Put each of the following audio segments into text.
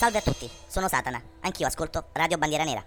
Salve a tutti, sono Satana, anch'io ascolto Radio Bandiera Nera.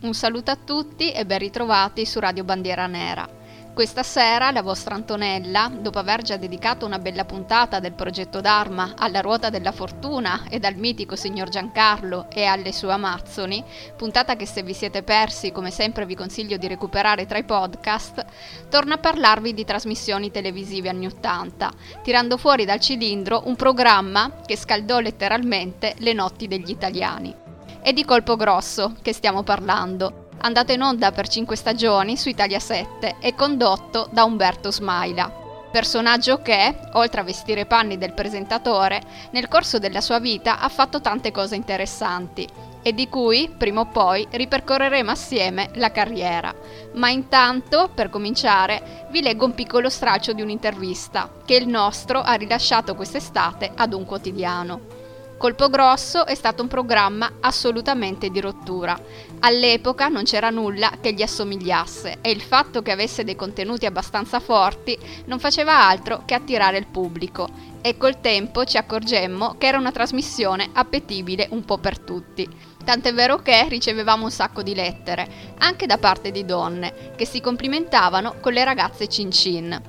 Un saluto a tutti e ben ritrovati su Radio Bandiera Nera. Questa sera la vostra Antonella, dopo aver già dedicato una bella puntata del progetto Dharma alla ruota della fortuna e al mitico signor Giancarlo e alle sue Amazzoni, puntata che se vi siete persi come sempre vi consiglio di recuperare tra i podcast, torna a parlarvi di trasmissioni televisive anni 80, tirando fuori dal cilindro un programma che scaldò letteralmente le notti degli italiani. È di colpo grosso che stiamo parlando andato in onda per 5 stagioni su Italia 7 e condotto da Umberto Smaila. Personaggio che, oltre a vestire i panni del presentatore, nel corso della sua vita ha fatto tante cose interessanti e di cui, prima o poi, ripercorreremo assieme la carriera. Ma intanto, per cominciare, vi leggo un piccolo straccio di un'intervista che il nostro ha rilasciato quest'estate ad un quotidiano. Colpo Grosso è stato un programma assolutamente di rottura. All'epoca non c'era nulla che gli assomigliasse e il fatto che avesse dei contenuti abbastanza forti non faceva altro che attirare il pubblico e col tempo ci accorgemmo che era una trasmissione appetibile un po' per tutti. Tant'è vero che ricevevamo un sacco di lettere, anche da parte di donne, che si complimentavano con le ragazze cin cin.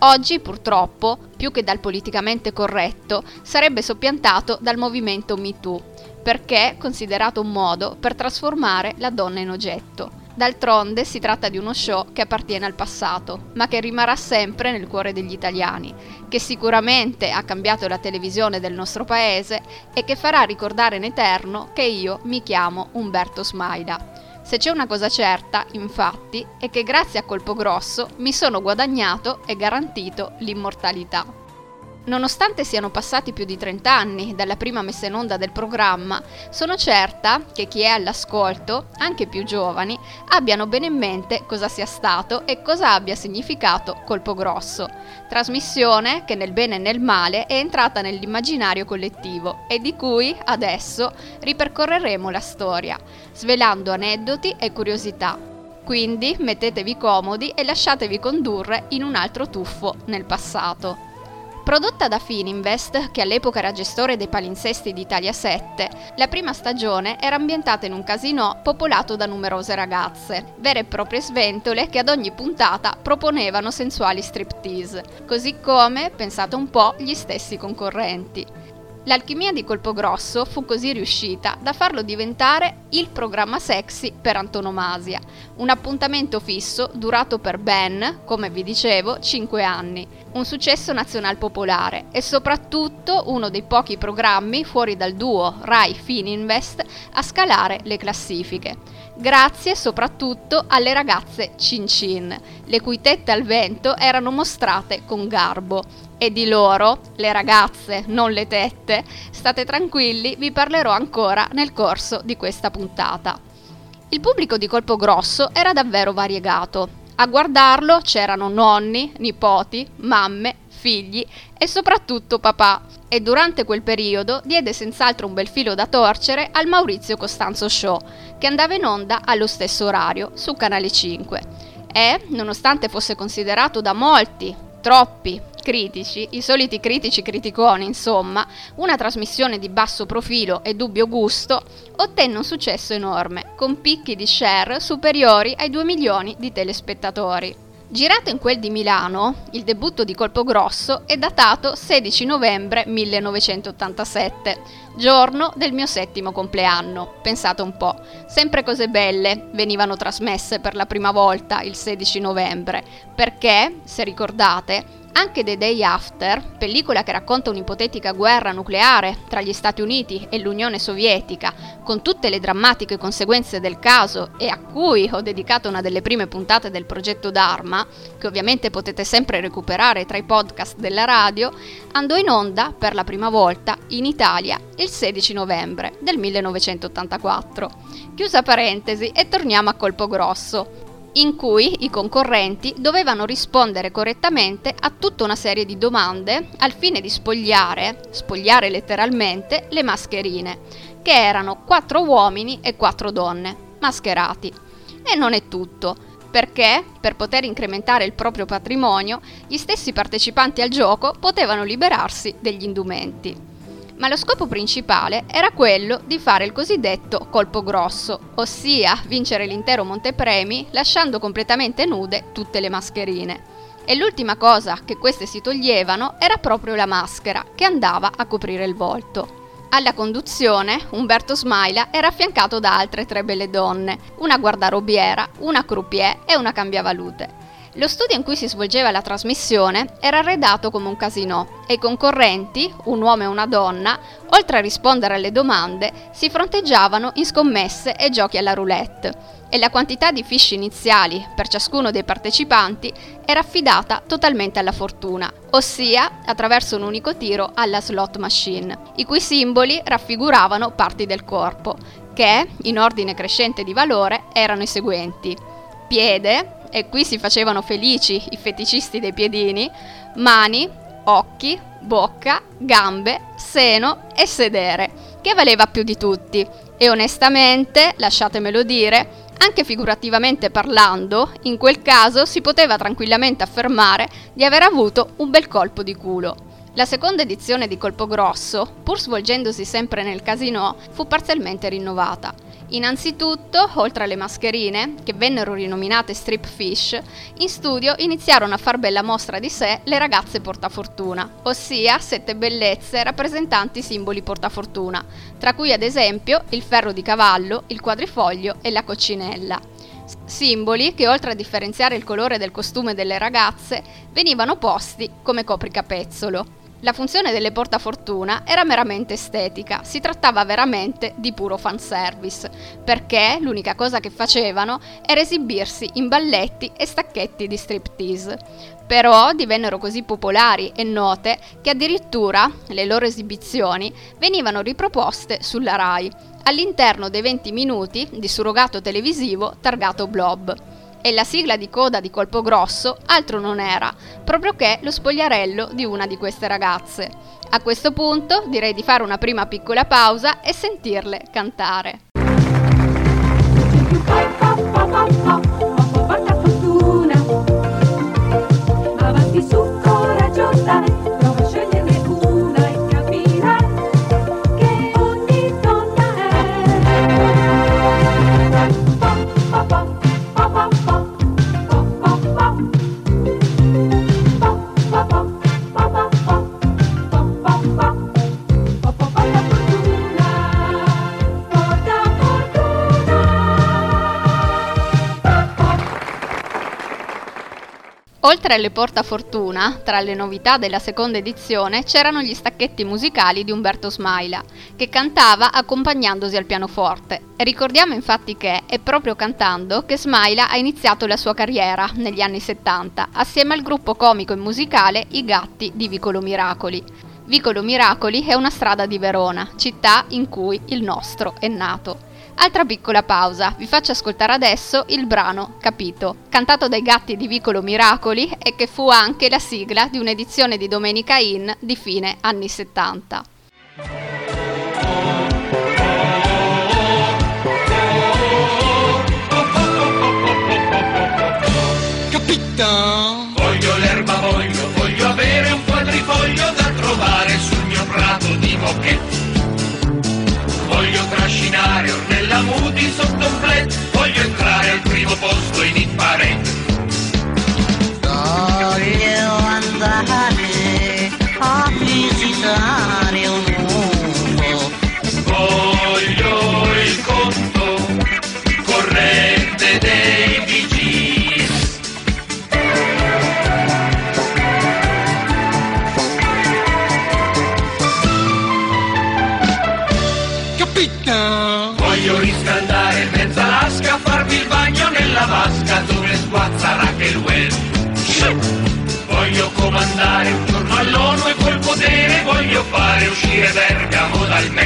Oggi, purtroppo, più che dal politicamente corretto, sarebbe soppiantato dal movimento MeToo, perché è considerato un modo per trasformare la donna in oggetto. D'altronde si tratta di uno show che appartiene al passato, ma che rimarrà sempre nel cuore degli italiani, che sicuramente ha cambiato la televisione del nostro paese e che farà ricordare in eterno che io mi chiamo Umberto Smaida. Se c'è una cosa certa, infatti, è che grazie a Colpo Grosso mi sono guadagnato e garantito l'immortalità. Nonostante siano passati più di 30 anni dalla prima messa in onda del programma, sono certa che chi è all'ascolto, anche più giovani, abbiano bene in mente cosa sia stato e cosa abbia significato Colpo Grosso. Trasmissione che nel bene e nel male è entrata nell'immaginario collettivo e di cui adesso ripercorreremo la storia, svelando aneddoti e curiosità. Quindi mettetevi comodi e lasciatevi condurre in un altro tuffo nel passato. Prodotta da Fininvest, che all'epoca era gestore dei palinsesti di Italia 7, la prima stagione era ambientata in un casino popolato da numerose ragazze, vere e proprie sventole che ad ogni puntata proponevano sensuali striptease, così come, pensate un po', gli stessi concorrenti. L'alchimia di Colpogrosso fu così riuscita da farlo diventare il programma sexy per antonomasia, un appuntamento fisso durato per ben, come vi dicevo, 5 anni, un successo nazional popolare e soprattutto uno dei pochi programmi fuori dal duo Rai Fininvest a scalare le classifiche. Grazie soprattutto alle ragazze Cin Cin, le cui tette al vento erano mostrate con garbo e di loro, le ragazze, non le tette, state tranquilli, vi parlerò ancora nel corso di questa puntata. Il pubblico di Colpo Grosso era davvero variegato. A guardarlo c'erano nonni, nipoti, mamme, figli e soprattutto papà. E durante quel periodo diede senz'altro un bel filo da torcere al Maurizio Costanzo Show, che andava in onda allo stesso orario su Canale 5. E, nonostante fosse considerato da molti, troppi, critici, i soliti critici criticoni, insomma, una trasmissione di basso profilo e dubbio gusto, ottenne un successo enorme, con picchi di share superiori ai 2 milioni di telespettatori. Girato in quel di Milano, il debutto di Colpo Grosso è datato 16 novembre 1987, giorno del mio settimo compleanno. Pensate un po', sempre cose belle venivano trasmesse per la prima volta il 16 novembre, perché, se ricordate, anche The Day After, pellicola che racconta un'ipotetica guerra nucleare tra gli Stati Uniti e l'Unione Sovietica, con tutte le drammatiche conseguenze del caso e a cui ho dedicato una delle prime puntate del progetto Dharma, che ovviamente potete sempre recuperare tra i podcast della radio, andò in onda per la prima volta in Italia il 16 novembre del 1984. Chiusa parentesi e torniamo a colpo grosso in cui i concorrenti dovevano rispondere correttamente a tutta una serie di domande al fine di spogliare, spogliare letteralmente, le mascherine, che erano quattro uomini e quattro donne, mascherati. E non è tutto, perché, per poter incrementare il proprio patrimonio, gli stessi partecipanti al gioco potevano liberarsi degli indumenti. Ma lo scopo principale era quello di fare il cosiddetto colpo grosso, ossia vincere l'intero montepremi lasciando completamente nude tutte le mascherine. E l'ultima cosa che queste si toglievano era proprio la maschera, che andava a coprire il volto. Alla conduzione, Umberto Smaila era affiancato da altre tre belle donne, una guardarobiera, una croupier e una cambiavalute. Lo studio in cui si svolgeva la trasmissione era arredato come un casino e i concorrenti, un uomo e una donna, oltre a rispondere alle domande, si fronteggiavano in scommesse e giochi alla roulette e la quantità di fish iniziali per ciascuno dei partecipanti era affidata totalmente alla fortuna, ossia attraverso un unico tiro alla slot machine, i cui simboli raffiguravano parti del corpo, che, in ordine crescente di valore, erano i seguenti. Piede, e qui si facevano felici i feticisti dei piedini, mani, occhi, bocca, gambe, seno e sedere, che valeva più di tutti. E onestamente, lasciatemelo dire, anche figurativamente parlando, in quel caso si poteva tranquillamente affermare di aver avuto un bel colpo di culo. La seconda edizione di Colpo Grosso, pur svolgendosi sempre nel casino, fu parzialmente rinnovata. Innanzitutto, oltre alle mascherine, che vennero rinominate strip fish, in studio iniziarono a far bella mostra di sé le ragazze portafortuna, ossia sette bellezze rappresentanti simboli portafortuna, tra cui ad esempio il ferro di cavallo, il quadrifoglio e la coccinella. Simboli che oltre a differenziare il colore del costume delle ragazze, venivano posti come copricapezzolo. La funzione delle portafortuna era meramente estetica, si trattava veramente di puro fanservice, perché l'unica cosa che facevano era esibirsi in balletti e stacchetti di striptease. Però divennero così popolari e note che addirittura le loro esibizioni venivano riproposte sulla RAI, all'interno dei 20 minuti di surrogato televisivo targato Blob e la sigla di coda di Colpo Grosso altro non era, proprio che lo spogliarello di una di queste ragazze. A questo punto direi di fare una prima piccola pausa e sentirle cantare. Oltre alle portafortuna, tra le novità della seconda edizione c'erano gli stacchetti musicali di Umberto Smaila, che cantava accompagnandosi al pianoforte. ricordiamo infatti che è proprio cantando che Smaila ha iniziato la sua carriera negli anni 70, assieme al gruppo comico e musicale I Gatti di Vicolo Miracoli. Vicolo Miracoli è una strada di Verona, città in cui il nostro è nato. Altra piccola pausa, vi faccio ascoltare adesso il brano Capito, cantato dai gatti di Vicolo Miracoli e che fu anche la sigla di un'edizione di Domenica In di fine anni 70. Capito? Voglio l'erba, voglio, voglio avere un quadrifoglio da trovare sul mio prato di bocchetti Voglio trascinare Ornella Muti sotto un flat, voglio entrare al primo posto in parade. Voglio andare a visitare comandare un giorno all'ONU e col potere voglio fare uscire Bergamo dal MEC.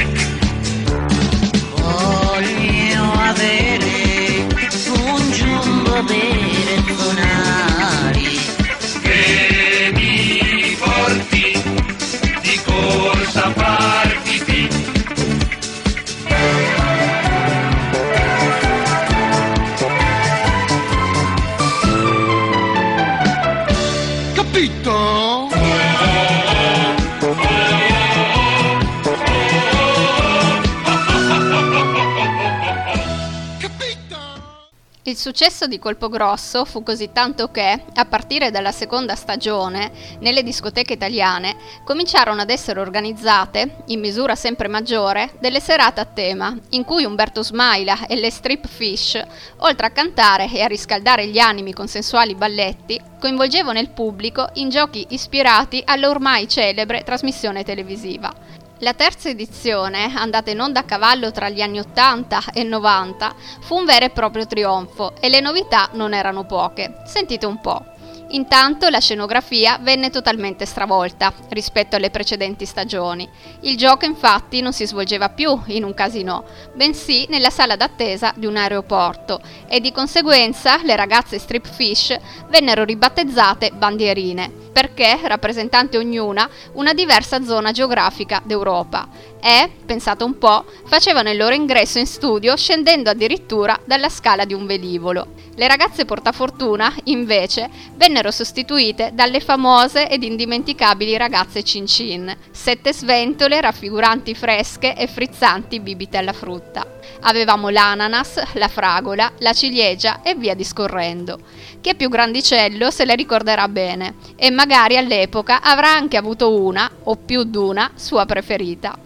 Successo di Colpo Grosso fu così tanto che, a partire dalla seconda stagione, nelle discoteche italiane cominciarono ad essere organizzate, in misura sempre maggiore, delle serate a tema, in cui Umberto Smaila e le strip fish, oltre a cantare e a riscaldare gli animi con sensuali balletti, coinvolgevano il pubblico in giochi ispirati all'ormai celebre trasmissione televisiva. La terza edizione, andata in onda a cavallo tra gli anni 80 e 90, fu un vero e proprio trionfo e le novità non erano poche. Sentite un po'. Intanto la scenografia venne totalmente stravolta rispetto alle precedenti stagioni. Il gioco infatti non si svolgeva più in un casino, bensì nella sala d'attesa di un aeroporto e di conseguenza le ragazze strip fish vennero ribattezzate bandierine, perché rappresentante ognuna una diversa zona geografica d'Europa e, pensate un po', facevano il loro ingresso in studio scendendo addirittura dalla scala di un velivolo. Le ragazze portafortuna, invece, vennero sostituite dalle famose ed indimenticabili ragazze Cin Cin, sette sventole raffiguranti fresche e frizzanti bibite alla frutta. Avevamo l'ananas, la fragola, la ciliegia e via discorrendo. Chi è più grandicello se le ricorderà bene e magari all'epoca avrà anche avuto una, o più d'una, sua preferita.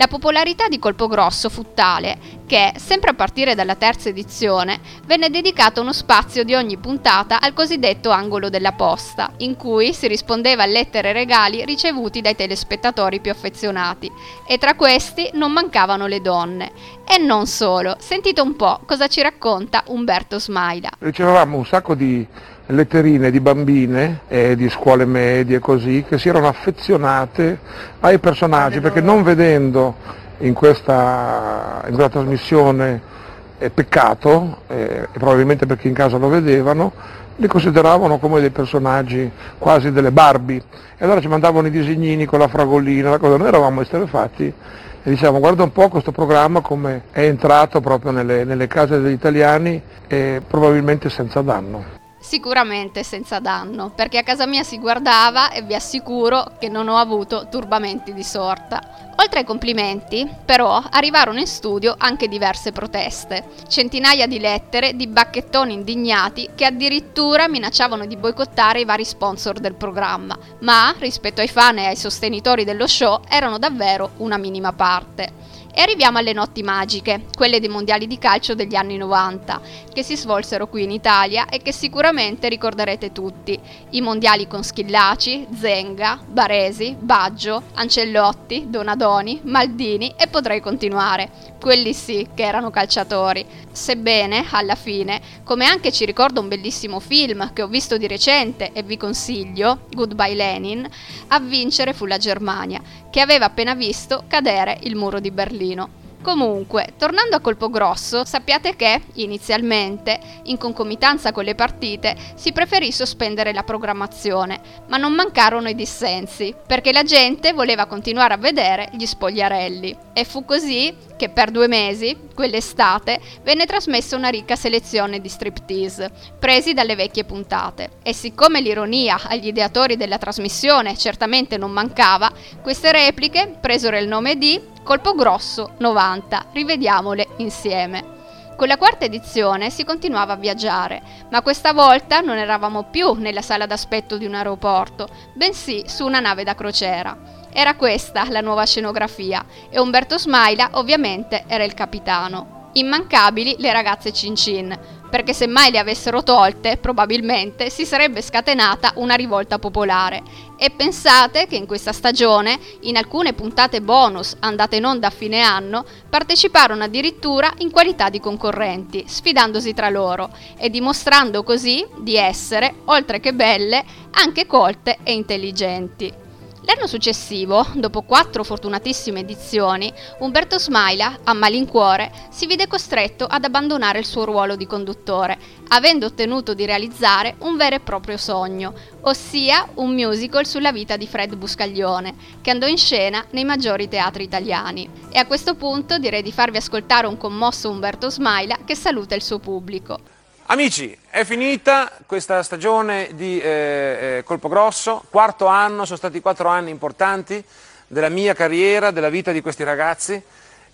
La popolarità di Colpo Grosso fu tale che, sempre a partire dalla terza edizione, venne dedicato uno spazio di ogni puntata al cosiddetto angolo della posta, in cui si rispondeva a lettere e regali ricevuti dai telespettatori più affezionati, e tra questi non mancavano le donne. E non solo, sentite un po' cosa ci racconta Umberto Smaila. Ricevevamo un sacco di letterine di bambine e di scuole medie così che si erano affezionate ai personaggi perché non vedendo in questa, in questa trasmissione eh, peccato, eh, probabilmente perché in casa lo vedevano, li consideravano come dei personaggi quasi delle Barbie e allora ci mandavano i disegnini con la fragolina, la cosa. noi eravamo esterefatti e diciamo guarda un po' questo programma come è entrato proprio nelle, nelle case degli italiani e probabilmente senza danno. Sicuramente senza danno, perché a casa mia si guardava e vi assicuro che non ho avuto turbamenti di sorta. Oltre ai complimenti, però, arrivarono in studio anche diverse proteste, centinaia di lettere di bacchettoni indignati che addirittura minacciavano di boicottare i vari sponsor del programma, ma rispetto ai fan e ai sostenitori dello show erano davvero una minima parte. E arriviamo alle notti magiche, quelle dei mondiali di calcio degli anni 90, che si svolsero qui in Italia e che sicuramente ricorderete tutti. I mondiali con Schillaci, Zenga, Baresi, Baggio, Ancellotti, Donadoni, Maldini e potrei continuare. Quelli sì che erano calciatori. Sebbene, alla fine, come anche ci ricorda un bellissimo film che ho visto di recente e vi consiglio, Goodbye Lenin, a vincere fu la Germania, che aveva appena visto cadere il muro di Berlino. Comunque, tornando a colpo grosso, sappiate che, inizialmente, in concomitanza con le partite, si preferì sospendere la programmazione, ma non mancarono i dissensi, perché la gente voleva continuare a vedere gli spogliarelli. E fu così che per due mesi, quell'estate, venne trasmessa una ricca selezione di striptease, presi dalle vecchie puntate. E siccome l'ironia agli ideatori della trasmissione certamente non mancava, queste repliche presero il nome di Colpo Grosso 90, rivediamole insieme. Con la quarta edizione si continuava a viaggiare, ma questa volta non eravamo più nella sala d'aspetto di un aeroporto, bensì su una nave da crociera. Era questa la nuova scenografia e Umberto Smaila ovviamente era il capitano. Immancabili le ragazze Cincin, perché se mai le avessero tolte, probabilmente si sarebbe scatenata una rivolta popolare. E pensate che in questa stagione, in alcune puntate bonus andate in onda a fine anno, parteciparono addirittura in qualità di concorrenti, sfidandosi tra loro e dimostrando così di essere, oltre che belle, anche colte e intelligenti. L'anno successivo, dopo quattro fortunatissime edizioni, Umberto Smaila, a malincuore, si vide costretto ad abbandonare il suo ruolo di conduttore, avendo ottenuto di realizzare un vero e proprio sogno, ossia un musical sulla vita di Fred Buscaglione, che andò in scena nei maggiori teatri italiani. E a questo punto direi di farvi ascoltare un commosso Umberto Smaila che saluta il suo pubblico. Amici, è finita questa stagione di eh, eh, Colpo Grosso, quarto anno, sono stati quattro anni importanti della mia carriera, della vita di questi ragazzi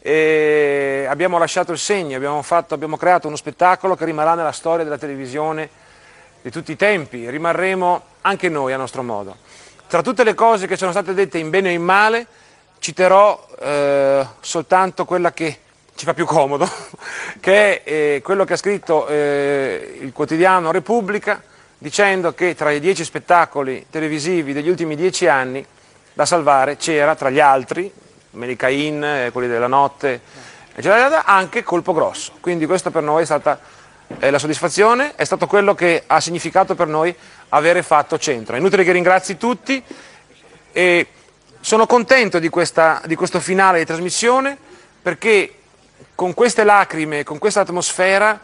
abbiamo lasciato il segno, abbiamo, fatto, abbiamo creato uno spettacolo che rimarrà nella storia della televisione di tutti i tempi, rimarremo anche noi a nostro modo. Tra tutte le cose che sono state dette in bene e in male, citerò eh, soltanto quella che ci fa più comodo, che è eh, quello che ha scritto eh, il quotidiano Repubblica, dicendo che tra i dieci spettacoli televisivi degli ultimi dieci anni da salvare c'era, tra gli altri, Melicain, eh, quelli della notte, eccetera, anche Colpo Grosso. Quindi questa per noi è stata eh, la soddisfazione, è stato quello che ha significato per noi avere fatto centro. È inutile che ringrazi tutti e sono contento di, questa, di questo finale di trasmissione perché con queste lacrime, con questa atmosfera,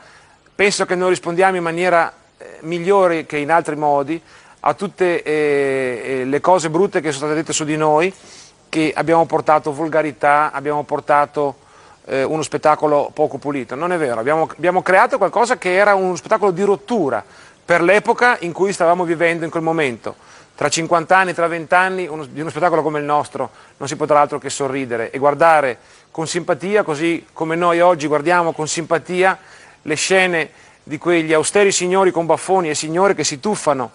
penso che noi rispondiamo in maniera eh, migliore che in altri modi a tutte eh, eh, le cose brutte che sono state dette su di noi, che abbiamo portato volgarità, abbiamo portato eh, uno spettacolo poco pulito. Non è vero, abbiamo, abbiamo creato qualcosa che era uno spettacolo di rottura per l'epoca in cui stavamo vivendo in quel momento. Tra 50 anni, tra 20 anni, uno, di uno spettacolo come il nostro non si potrà altro che sorridere e guardare con simpatia, così come noi oggi guardiamo con simpatia le scene di quegli austeri signori con baffoni e signore che si tuffano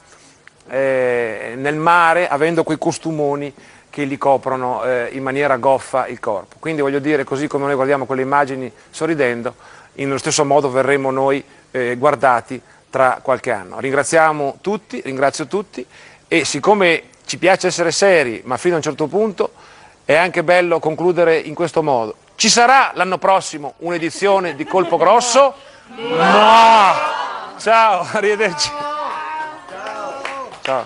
eh, nel mare avendo quei costumoni che gli coprono eh, in maniera goffa il corpo. Quindi voglio dire, così come noi guardiamo quelle immagini sorridendo, in lo stesso modo verremo noi eh, guardati tra qualche anno. Ringraziamo tutti, ringrazio tutti e siccome ci piace essere seri, ma fino a un certo punto, è anche bello concludere in questo modo. Ci sarà l'anno prossimo un'edizione di Colpo Grosso? No! Ciao, arrivederci. Ciao.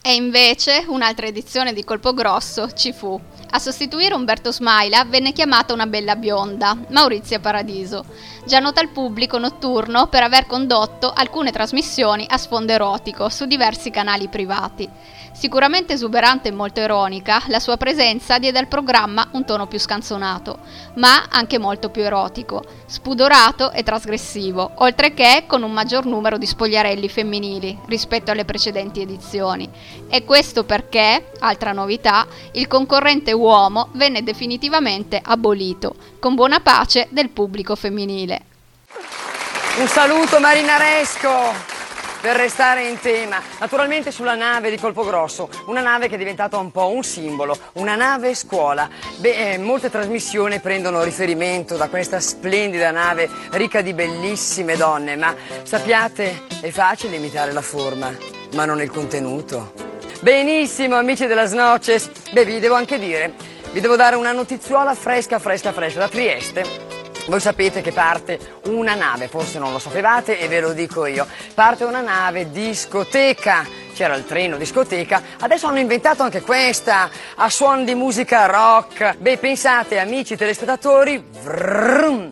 E invece un'altra edizione di Colpo Grosso ci fu. A sostituire Umberto Smaila venne chiamata una bella bionda, Maurizia Paradiso, già nota al pubblico notturno per aver condotto alcune trasmissioni a sfondo erotico su diversi canali privati. Sicuramente esuberante e molto ironica, la sua presenza diede al programma un tono più scanzonato, ma anche molto più erotico, spudorato e trasgressivo, oltre che con un maggior numero di spogliarelli femminili rispetto alle precedenti edizioni. E questo perché, altra novità, il concorrente uomo venne definitivamente abolito, con buona pace del pubblico femminile. Un saluto marinaresco! per restare in tema, naturalmente sulla nave di Colpo Grosso, una nave che è diventata un po' un simbolo, una nave scuola. Beh, eh, molte trasmissioni prendono riferimento da questa splendida nave ricca di bellissime donne, ma sappiate, è facile imitare la forma, ma non il contenuto. Benissimo, amici della Snoces, beh, vi devo anche dire, vi devo dare una notizuola fresca, fresca, fresca da Trieste voi sapete che parte una nave, forse non lo sapevate e ve lo dico io, parte una nave discoteca. C'era il treno discoteca, adesso hanno inventato anche questa, a suon di musica rock. Beh, pensate, amici telespettatori, vrrm,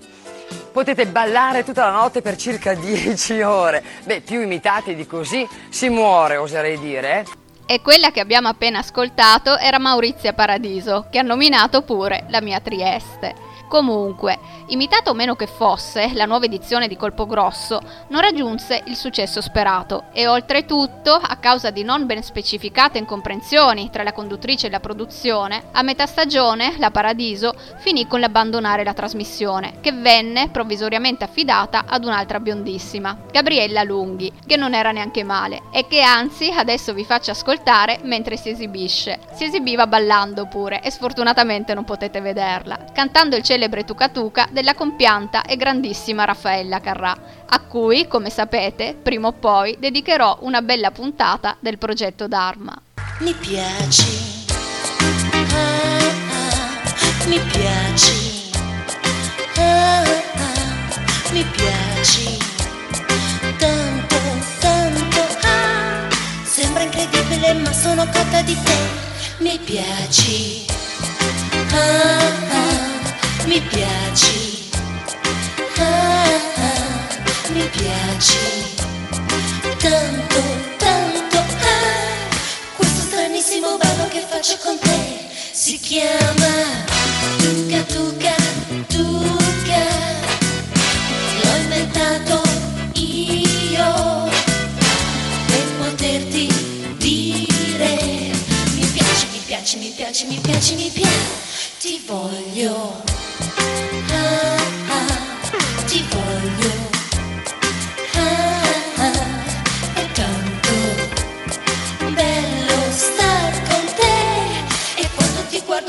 potete ballare tutta la notte per circa 10 ore. Beh, più imitati di così si muore, oserei dire. Eh? E quella che abbiamo appena ascoltato era Maurizia Paradiso, che ha nominato pure la mia Trieste. Comunque, imitata o meno che fosse, la nuova edizione di Colpo Grosso non raggiunse il successo sperato e oltretutto, a causa di non ben specificate incomprensioni tra la conduttrice e la produzione, a metà stagione la Paradiso finì con l'abbandonare la trasmissione, che venne provvisoriamente affidata ad un'altra biondissima, Gabriella Lunghi, che non era neanche male e che anzi adesso vi faccio ascoltare mentre si esibisce. Si esibiva ballando pure e sfortunatamente non potete vederla, cantando il cielo celebre Tuca Tuca della compianta e grandissima Raffaella Carrà, a cui, come sapete, prima o poi dedicherò una bella puntata del progetto Dharma. Mi piaci, ah, ah, mi piaci, ah, ah, mi piaci, tanto, tanto, ah, sembra incredibile ma sono cotta di te, mi piaci. Ah, ah, mi piaci, ah, ah, mi piaci, tanto, tanto, ah, questo stranissimo ballo che faccio con te si chiama Tuca Tuca Tuca, l'ho inventato io. Per poterti dire mi piace, mi piaci, mi piaci, mi piaci, mi piaci, ti voglio.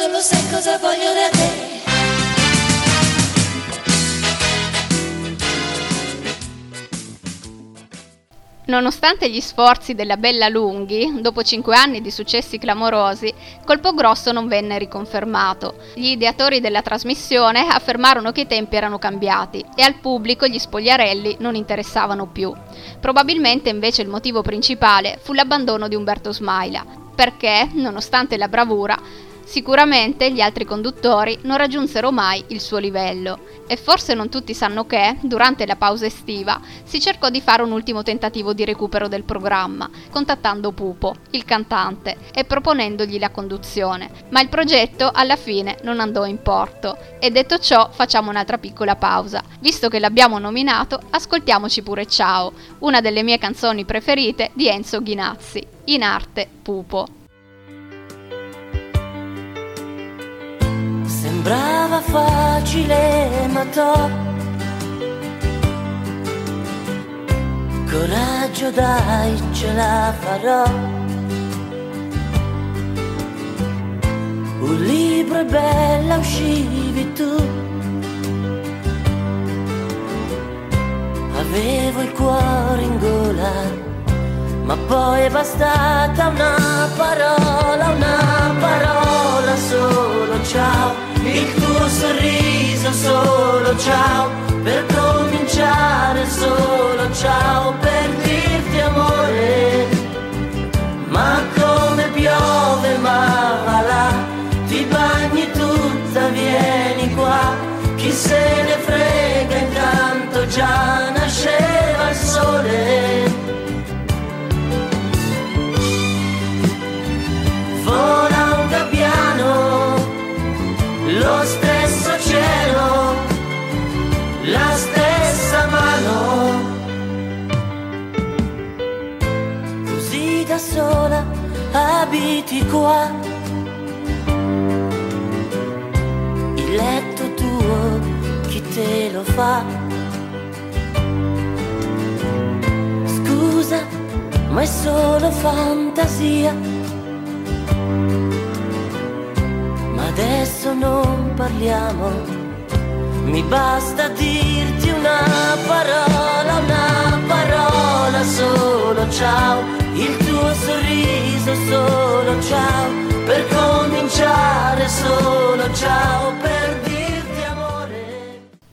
Guardo lo sai cosa voglio da te. Nonostante gli sforzi della Bella Lunghi, dopo cinque anni di successi clamorosi, Colpo Grosso non venne riconfermato. Gli ideatori della trasmissione affermarono che i tempi erano cambiati e al pubblico gli spogliarelli non interessavano più. Probabilmente invece il motivo principale fu l'abbandono di Umberto Smaila, perché, nonostante la bravura, Sicuramente gli altri conduttori non raggiunsero mai il suo livello e forse non tutti sanno che, durante la pausa estiva, si cercò di fare un ultimo tentativo di recupero del programma, contattando Pupo, il cantante, e proponendogli la conduzione, ma il progetto alla fine non andò in porto. E detto ciò facciamo un'altra piccola pausa. Visto che l'abbiamo nominato, ascoltiamoci pure Ciao, una delle mie canzoni preferite di Enzo Ghinazzi, in arte Pupo. Sembrava facile ma to. Coraggio dai ce la farò. Un libro è bella uscivi tu. Avevo il cuore in gola ma poi è bastata una parola, solo abiti qua, il letto tuo, chi te lo fa? Scusa, ma è solo fantasia. Ma adesso non parliamo, mi basta dirti una parola, una parola solo ciao, il sorriso solo ciao, per cominciare solo ciao, per.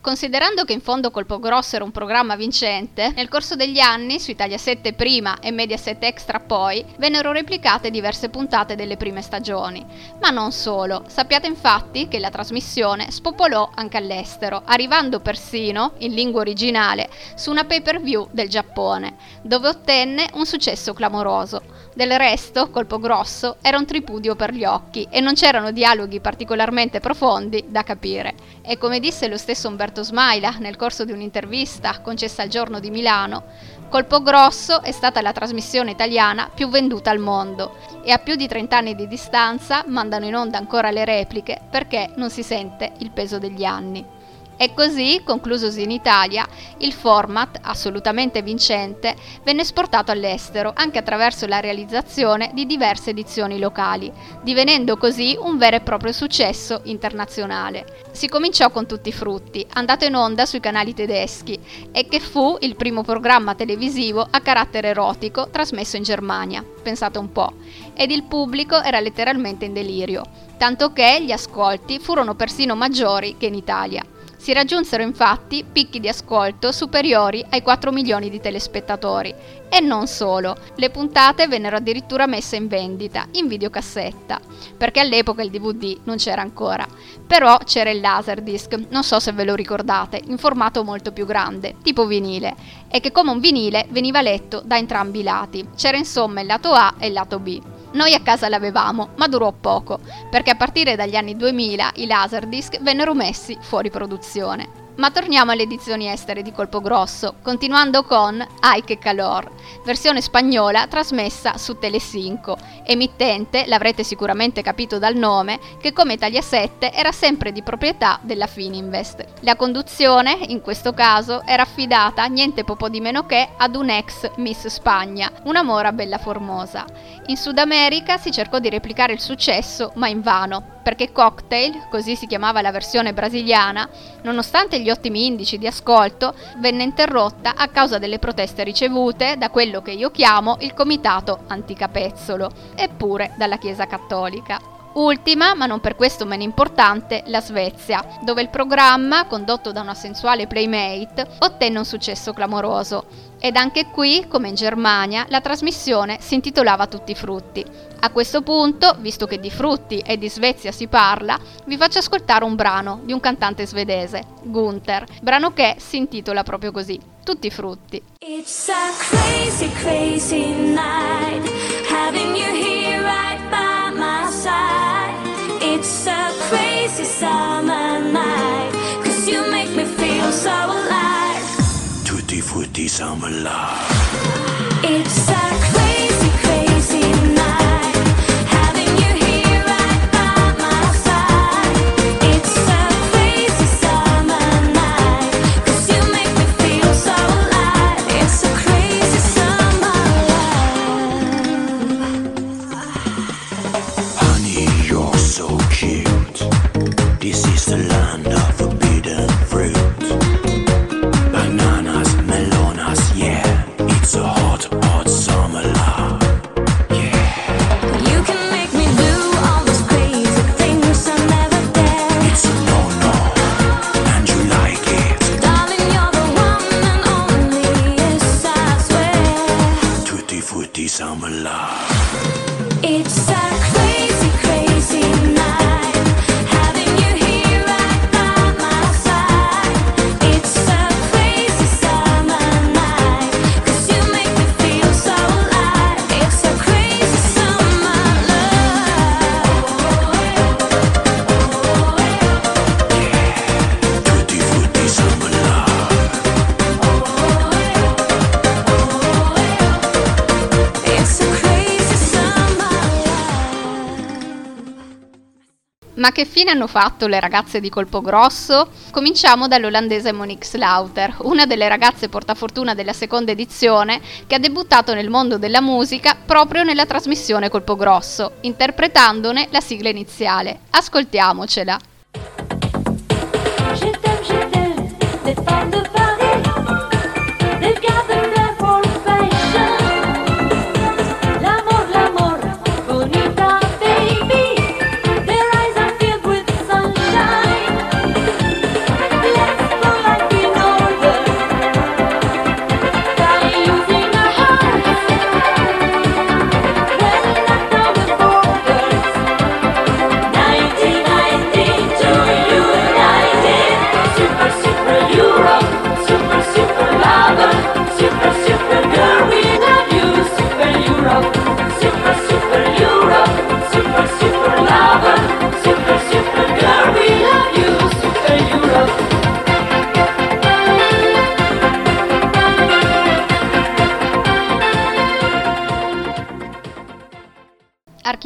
Considerando che in fondo Colpo Grosso era un programma vincente, nel corso degli anni, su Italia 7 prima e Mediaset Extra poi, vennero replicate diverse puntate delle prime stagioni. Ma non solo, sappiate infatti che la trasmissione spopolò anche all'estero, arrivando persino, in lingua originale, su una pay-per-view del Giappone, dove ottenne un successo clamoroso. Del resto, Colpo Grosso era un tripudio per gli occhi e non c'erano dialoghi particolarmente profondi da capire. E come disse lo stesso Umberto Smaila nel corso di un'intervista concessa al giorno di Milano, Colpo Grosso è stata la trasmissione italiana più venduta al mondo e a più di 30 anni di distanza mandano in onda ancora le repliche perché non si sente il peso degli anni. E così, conclusosi in Italia, il format, assolutamente vincente, venne esportato all'estero anche attraverso la realizzazione di diverse edizioni locali, divenendo così un vero e proprio successo internazionale. Si cominciò con Tutti i frutti, andato in onda sui canali tedeschi, e che fu il primo programma televisivo a carattere erotico trasmesso in Germania, pensate un po', ed il pubblico era letteralmente in delirio, tanto che gli ascolti furono persino maggiori che in Italia. Si raggiunsero infatti picchi di ascolto superiori ai 4 milioni di telespettatori. E non solo, le puntate vennero addirittura messe in vendita, in videocassetta, perché all'epoca il DVD non c'era ancora. Però c'era il Laserdisc, non so se ve lo ricordate, in formato molto più grande, tipo vinile, e che come un vinile veniva letto da entrambi i lati. C'era insomma il lato A e il lato B. Noi a casa l'avevamo, ma durò poco, perché a partire dagli anni 2000 i Laserdisc vennero messi fuori produzione. Ma torniamo alle edizioni estere di Colpo Grosso, continuando con Ai che calor, versione spagnola trasmessa su Telecinco, emittente, l'avrete sicuramente capito dal nome, che come Italia 7 era sempre di proprietà della Fininvest. La conduzione, in questo caso, era affidata niente poco di meno che ad un ex Miss Spagna, una mora bella formosa. In Sud America si cercò di replicare il successo, ma invano, perché Cocktail, così si chiamava la versione brasiliana, nonostante gli ottimi indici di ascolto, venne interrotta a causa delle proteste ricevute da quello che io chiamo il Comitato Anticapezzolo, eppure dalla Chiesa Cattolica. Ultima, ma non per questo meno importante, la Svezia, dove il programma, condotto da una sensuale playmate, ottenne un successo clamoroso. Ed anche qui, come in Germania, la trasmissione si intitolava Tutti i frutti. A questo punto, visto che di frutti e di Svezia si parla, vi faccio ascoltare un brano di un cantante svedese, Gunther, brano che si intitola proprio così, Tutti i frutti. It's a crazy, crazy night. Having you here It's a crazy summer night. Cause you make me feel so alive. Tutti frutti summer love. It's a Ma che fine hanno fatto le ragazze di Colpo Grosso? Cominciamo dall'olandese Monique Slaughter, una delle ragazze portafortuna della seconda edizione che ha debuttato nel mondo della musica proprio nella trasmissione Colpo Grosso, interpretandone la sigla iniziale. Ascoltiamocela. Je t'aime, je t'aime,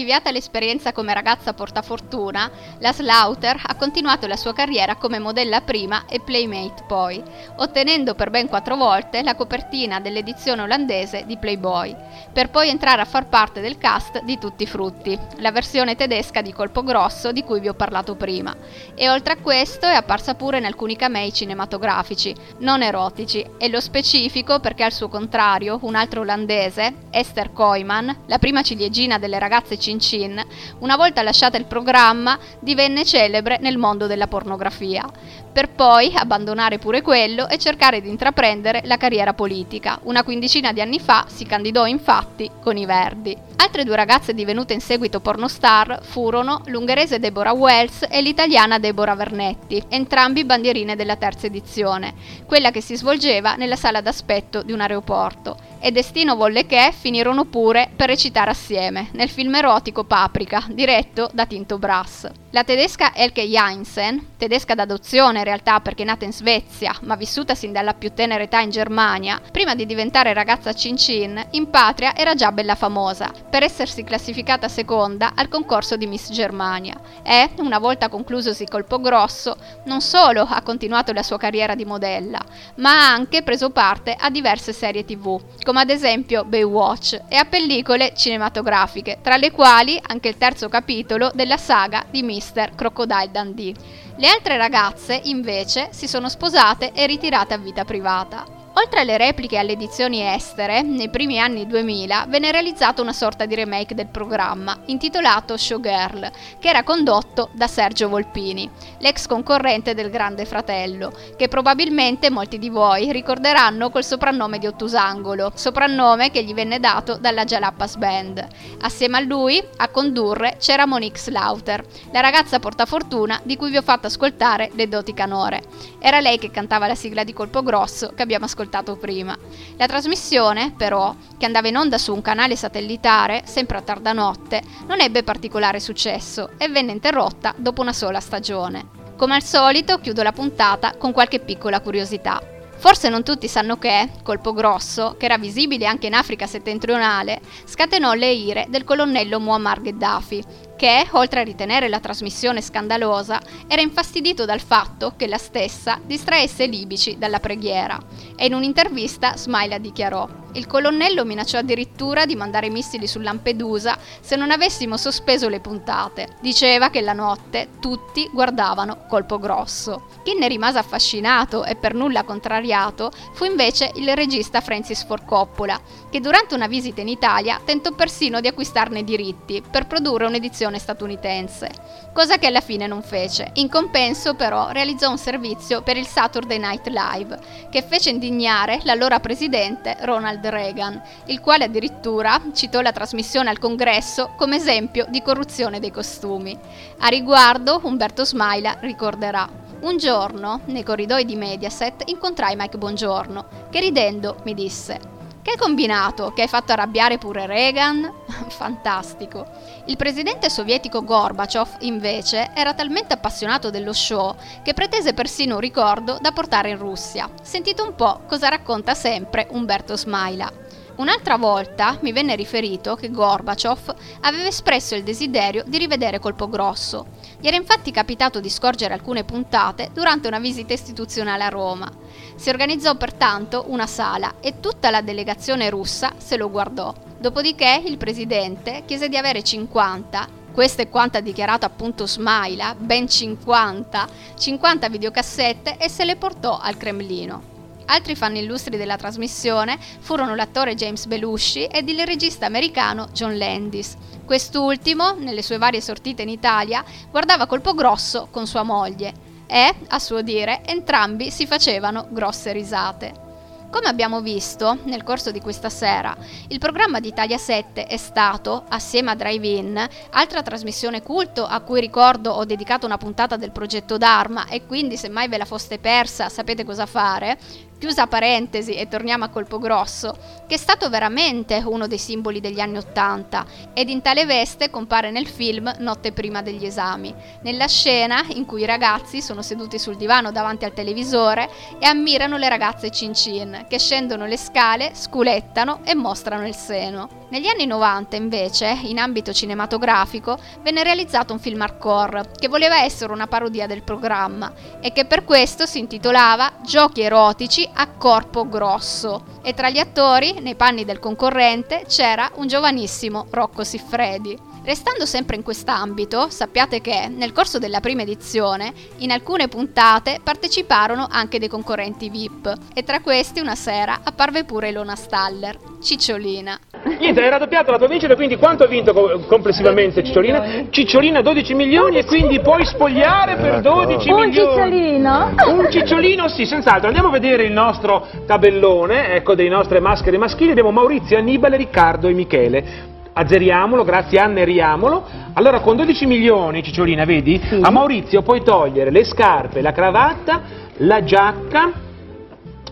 Archiviata l'esperienza come ragazza portafortuna, la Slaughter ha continuato la sua carriera come modella prima e playmate poi, ottenendo per ben quattro volte la copertina dell'edizione olandese di Playboy, per poi entrare a far parte del cast di Tutti i Frutti, la versione tedesca di Colpo Grosso di cui vi ho parlato prima, e oltre a questo è apparsa pure in alcuni camei cinematografici, non erotici, e lo specifico perché al suo contrario un altro olandese, Esther Koyman, la prima ciliegina delle ragazze Cin Cin, una volta lasciata il programma divenne celebre nel mondo della pornografia, per poi abbandonare pure quello e cercare di intraprendere la carriera politica. Una quindicina di anni fa si candidò infatti con i Verdi. Altre due ragazze divenute in seguito pornostar furono l'ungherese Deborah Wells e l'italiana Deborah Vernetti, entrambi bandierine della terza edizione, quella che si svolgeva nella sala d'aspetto di un aeroporto. E destino volle che finirono pure per recitare assieme nel film erotico erotico Paprika, diretto da Tinto Brass. La tedesca Elke Jansen, tedesca d'adozione in realtà perché nata in Svezia, ma vissuta sin dalla più tenera età in Germania, prima di diventare ragazza Cin Cin, in patria era già bella famosa, per essersi classificata seconda al concorso di Miss Germania. E, una volta conclusosi Colpo Grosso, non solo ha continuato la sua carriera di modella, ma ha anche preso parte a diverse serie tv, come ad esempio Baywatch, e a pellicole cinematografiche, tra le quali anche il terzo capitolo della saga di Mr. Crocodile Dundee. Le altre ragazze, invece, si sono sposate e ritirate a vita privata. Oltre alle repliche e alle edizioni estere, nei primi anni 2000 venne realizzato una sorta di remake del programma, intitolato Showgirl, che era condotto da Sergio Volpini, l'ex concorrente del Grande Fratello, che probabilmente molti di voi ricorderanno col soprannome di Ottusangolo, soprannome che gli venne dato dalla Jalapas Band. Assieme a lui, a condurre, c'era Monique Slaughter, la ragazza portafortuna di cui vi ho fatto ascoltare le doti canore. Era lei che cantava la sigla di Colpo Grosso che abbiamo ascoltato prima. La trasmissione, però, che andava in onda su un canale satellitare, sempre a tarda notte, non ebbe particolare successo e venne interrotta dopo una sola stagione. Come al solito, chiudo la puntata con qualche piccola curiosità. Forse non tutti sanno che Colpo Grosso, che era visibile anche in Africa settentrionale, scatenò le ire del colonnello Muammar Gheddafi, che, oltre a ritenere la trasmissione scandalosa, era infastidito dal fatto che la stessa distraesse i libici dalla preghiera. E in un'intervista Smaila dichiarò: Il colonnello minacciò addirittura di mandare missili su Lampedusa se non avessimo sospeso le puntate. Diceva che la notte tutti guardavano colpo grosso. Chi ne rimase affascinato e per nulla contrariato fu invece il regista Francis Ford Coppola, che durante una visita in Italia tentò persino di acquistarne i diritti per produrre un'edizione statunitense, cosa che alla fine non fece. In compenso però realizzò un servizio per il Saturday Night Live, che fece indignare l'allora presidente Ronald Reagan, il quale addirittura citò la trasmissione al congresso come esempio di corruzione dei costumi. A riguardo Umberto Smaila ricorderà un giorno, nei corridoi di Mediaset, incontrai Mike Bongiorno, che ridendo mi disse che hai combinato? Che hai fatto arrabbiare pure Reagan? Fantastico. Il presidente sovietico Gorbaciov, invece, era talmente appassionato dello show che pretese persino un ricordo da portare in Russia. Sentite un po' cosa racconta sempre Umberto Smaila. Un'altra volta mi venne riferito che Gorbaciov aveva espresso il desiderio di rivedere Colpo Grosso. Gli era infatti capitato di scorgere alcune puntate durante una visita istituzionale a Roma. Si organizzò pertanto una sala e tutta la delegazione russa se lo guardò. Dopodiché il presidente chiese di avere 50 questo è quanto ha dichiarato appunto Smaila, ben 50, 50 videocassette e se le portò al Cremlino. Altri fan illustri della trasmissione furono l'attore James Belushi ed il regista americano John Landis. Quest'ultimo, nelle sue varie sortite in Italia, guardava colpo grosso con sua moglie e, a suo dire, entrambi si facevano grosse risate. Come abbiamo visto nel corso di questa sera, il programma di Italia 7 è stato, assieme a Drive-In, altra trasmissione culto a cui ricordo ho dedicato una puntata del progetto Dharma e quindi se mai ve la foste persa sapete cosa fare, chiusa parentesi e torniamo a colpo grosso, che è stato veramente uno dei simboli degli anni Ottanta ed in tale veste compare nel film Notte prima degli esami, nella scena in cui i ragazzi sono seduti sul divano davanti al televisore e ammirano le ragazze cin cin che scendono le scale, sculettano e mostrano il seno. Negli anni 90 invece, in ambito cinematografico, venne realizzato un film hardcore che voleva essere una parodia del programma e che per questo si intitolava Giochi erotici a corpo grosso e tra gli attori, nei panni del concorrente, c'era un giovanissimo Rocco Siffredi. Restando sempre in quest'ambito, sappiate che nel corso della prima edizione, in alcune puntate parteciparono anche dei concorrenti VIP e tra questi una sera apparve pure Ilona Staller, Cicciolina. Niente, hai raddoppiato la tua vincita, quindi quanto ha vinto co- complessivamente Cicciolina? Cicciolina 12 milioni e quindi puoi spogliare per 12 Un milioni. cicciolino? Un cicciolino, sì, senz'altro. Andiamo a vedere il nostro tabellone, ecco, dei nostre maschere maschili. Abbiamo Maurizio, Annibale, Riccardo e Michele. Azzeriamolo, grazie anneriamolo. Allora con 12 milioni, Cicciolina, vedi? A Maurizio puoi togliere le scarpe, la cravatta, la giacca,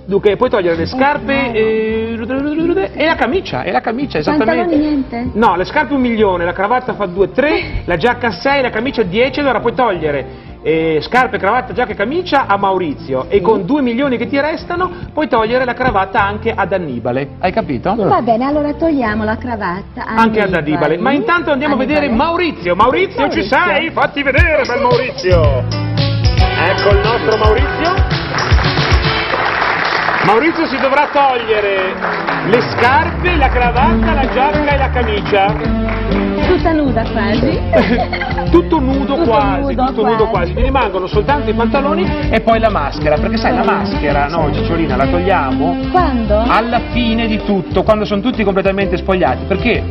Dunque, puoi togliere le scarpe e, e la camicia, e la camicia, esattamente. Pantaloni niente? No, le scarpe un milione, la cravatta fa 2, 3, la giacca 6, la camicia 10, allora puoi togliere eh, scarpe, cravatta, giacca e camicia a Maurizio e con 2 milioni che ti restano puoi togliere la cravatta anche ad Annibale. Hai capito? Va bene, allora togliamo la cravatta. Anche ad Annibale. Ma intanto andiamo a vedere Annibale. Maurizio. Maurizio, ci Maurizio. sei? Fatti vedere, bel Maurizio. Ecco il nostro Maurizio. Maurizio si dovrà togliere le scarpe, la cravatta, la giacca e la camicia. Tutta nuda quasi. Tutto nudo Tutto quasi, nudo tutto quasi. nudo quasi. Ti rimangono soltanto i pantaloni e poi la maschera, perché sai la maschera, no Cicciolina, la togliamo Quando? alla fine di tutto, quando sono tutti completamente spogliati, perché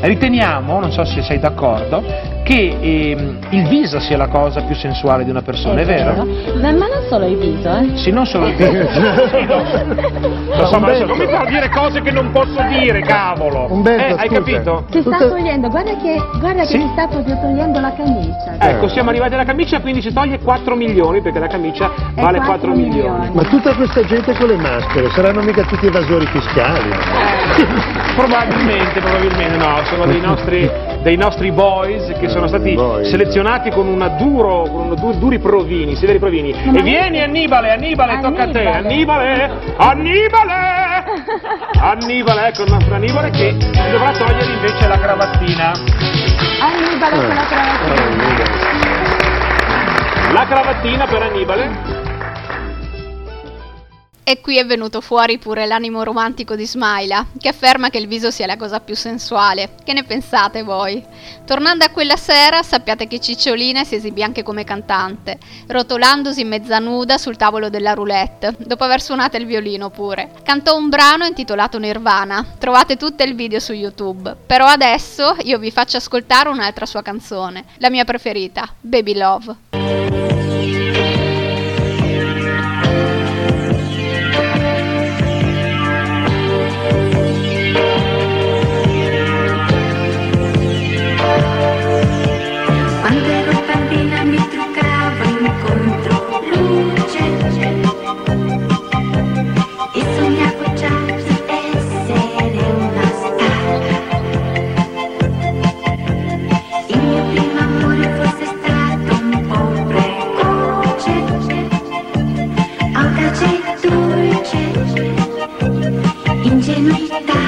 riteniamo, non so se sei d'accordo, che ehm, il viso sia la cosa più sensuale di una persona, è vero? Ma, ma non solo il viso, eh. Sì, non solo il viso. Lo, so, ma adesso non mi fa dire cose che non posso dire, cavolo. Umberto, Eh, hai scusa. capito? Si sta togliendo, guarda che, guarda Sì. che si sta proprio togliendo la camicia. Ecco, siamo arrivati alla camicia, quindi si toglie 4 milioni, perché la camicia vale 4, 4 milioni. milioni. Ma tutta questa gente con le maschere saranno mica tutti evasori fiscali? Probabilmente, probabilmente no, sono dei nostri, dei nostri boys che sono stati boys. selezionati con una duro, con una du- duri provini, severi provini. Ma E vieni Annibale, Annibale, tocca a te, Annibale, Annibale! Annibale, ecco il nostro Annibale che dovrà togliere invece la cravattina. Annibale con la cravatta. La cravattina per Annibale. E qui è venuto fuori pure l'animo romantico di Smaila, che afferma che il viso sia la cosa più sensuale. Che ne pensate voi? Tornando a quella sera, sappiate che Cicciolina si esibì anche come cantante, rotolandosi mezza nuda sul tavolo della roulette, dopo aver suonato il violino pure. Cantò un brano intitolato Nirvana, trovate tutto il video su YouTube. Però adesso io vi faccio ascoltare un'altra sua canzone, la mia preferita, Baby Love. Bye.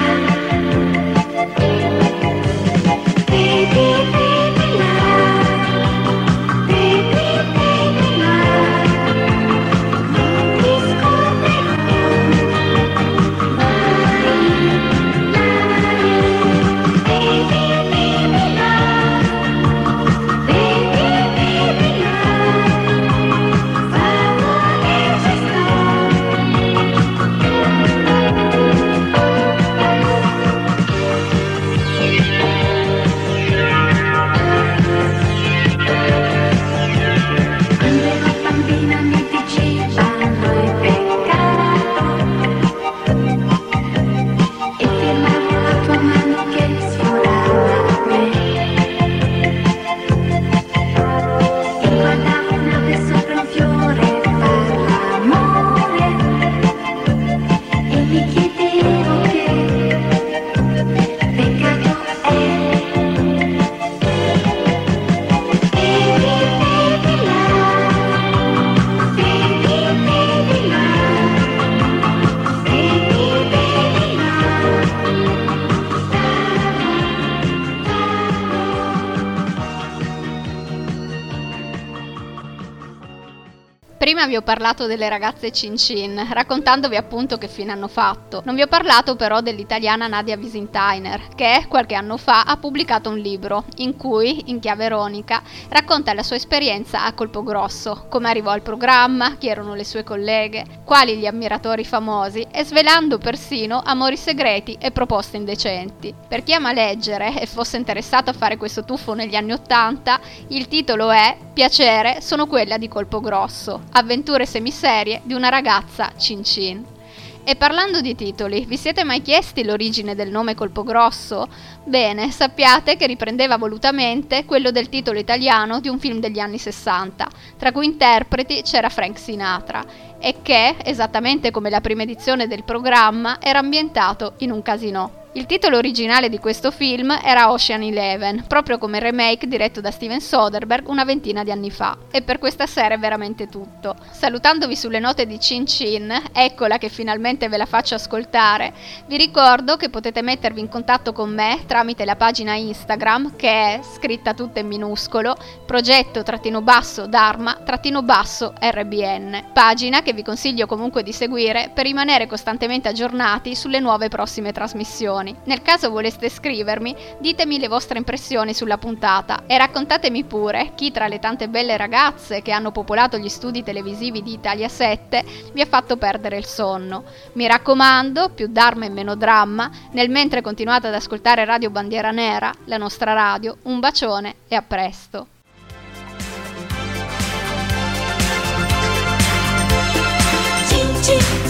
Vi ho parlato delle ragazze Cin Cin, raccontandovi appunto che fine hanno fatto. Non vi ho parlato però dell'italiana Nadia Visintainer, che qualche anno fa ha pubblicato un libro in cui, in chiave ironica, racconta la sua esperienza a colpo grosso, come arrivò al programma, chi erano le sue colleghe, quali gli ammiratori famosi e svelando persino amori segreti e proposte indecenti. Per chi ama leggere e fosse interessato a fare questo tuffo negli anni Ottanta, il titolo è Piacere, sono quella di colpo grosso, avventure semiserie di una ragazza Cin Cin. E parlando di titoli, vi siete mai chiesti l'origine del nome Colpo Grosso? Bene, sappiate che riprendeva volutamente quello del titolo italiano di un film degli anni 60, tra cui interpreti c'era Frank Sinatra, e che, esattamente come la prima edizione del programma, era ambientato in un casino. Il titolo originale di questo film era Ocean Eleven, proprio come remake diretto da Steven Soderbergh una ventina di anni fa. E per questa sera è veramente tutto. Salutandovi sulle note di Cin Cin, eccola che finalmente ve la faccio ascoltare, vi ricordo che potete mettervi in contatto con me tramite la pagina Instagram che è scritta tutta in minuscolo progetto-basso-dharma-basso-rbn, pagina che vi consiglio comunque di seguire per rimanere costantemente aggiornati sulle nuove prossime trasmissioni. Nel caso voleste scrivermi, ditemi le vostre impressioni sulla puntata e raccontatemi pure chi tra le tante belle ragazze che hanno popolato gli studi televisivi di Italia 7 vi ha fatto perdere il sonno. Mi raccomando, più dharma e meno dramma, nel mentre continuate ad ascoltare Radio Bandiera Nera, la nostra radio, un bacione e a presto. Cin